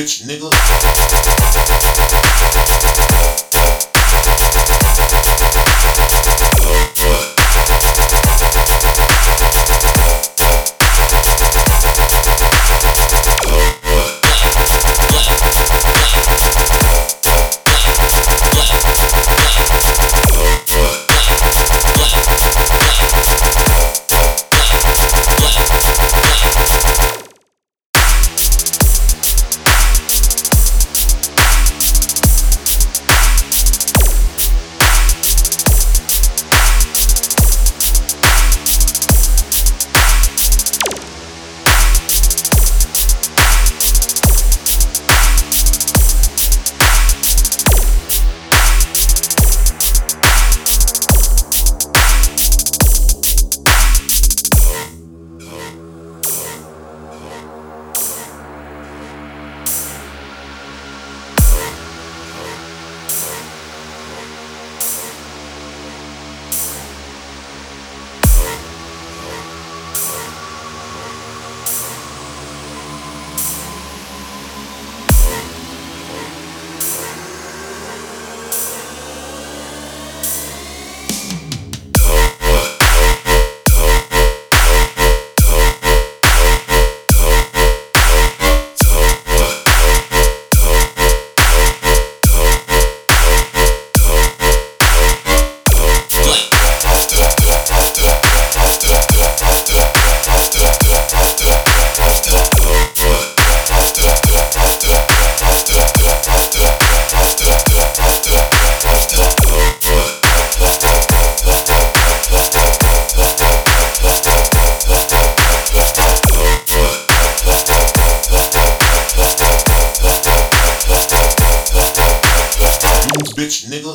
bitch nigga. bitch nigga.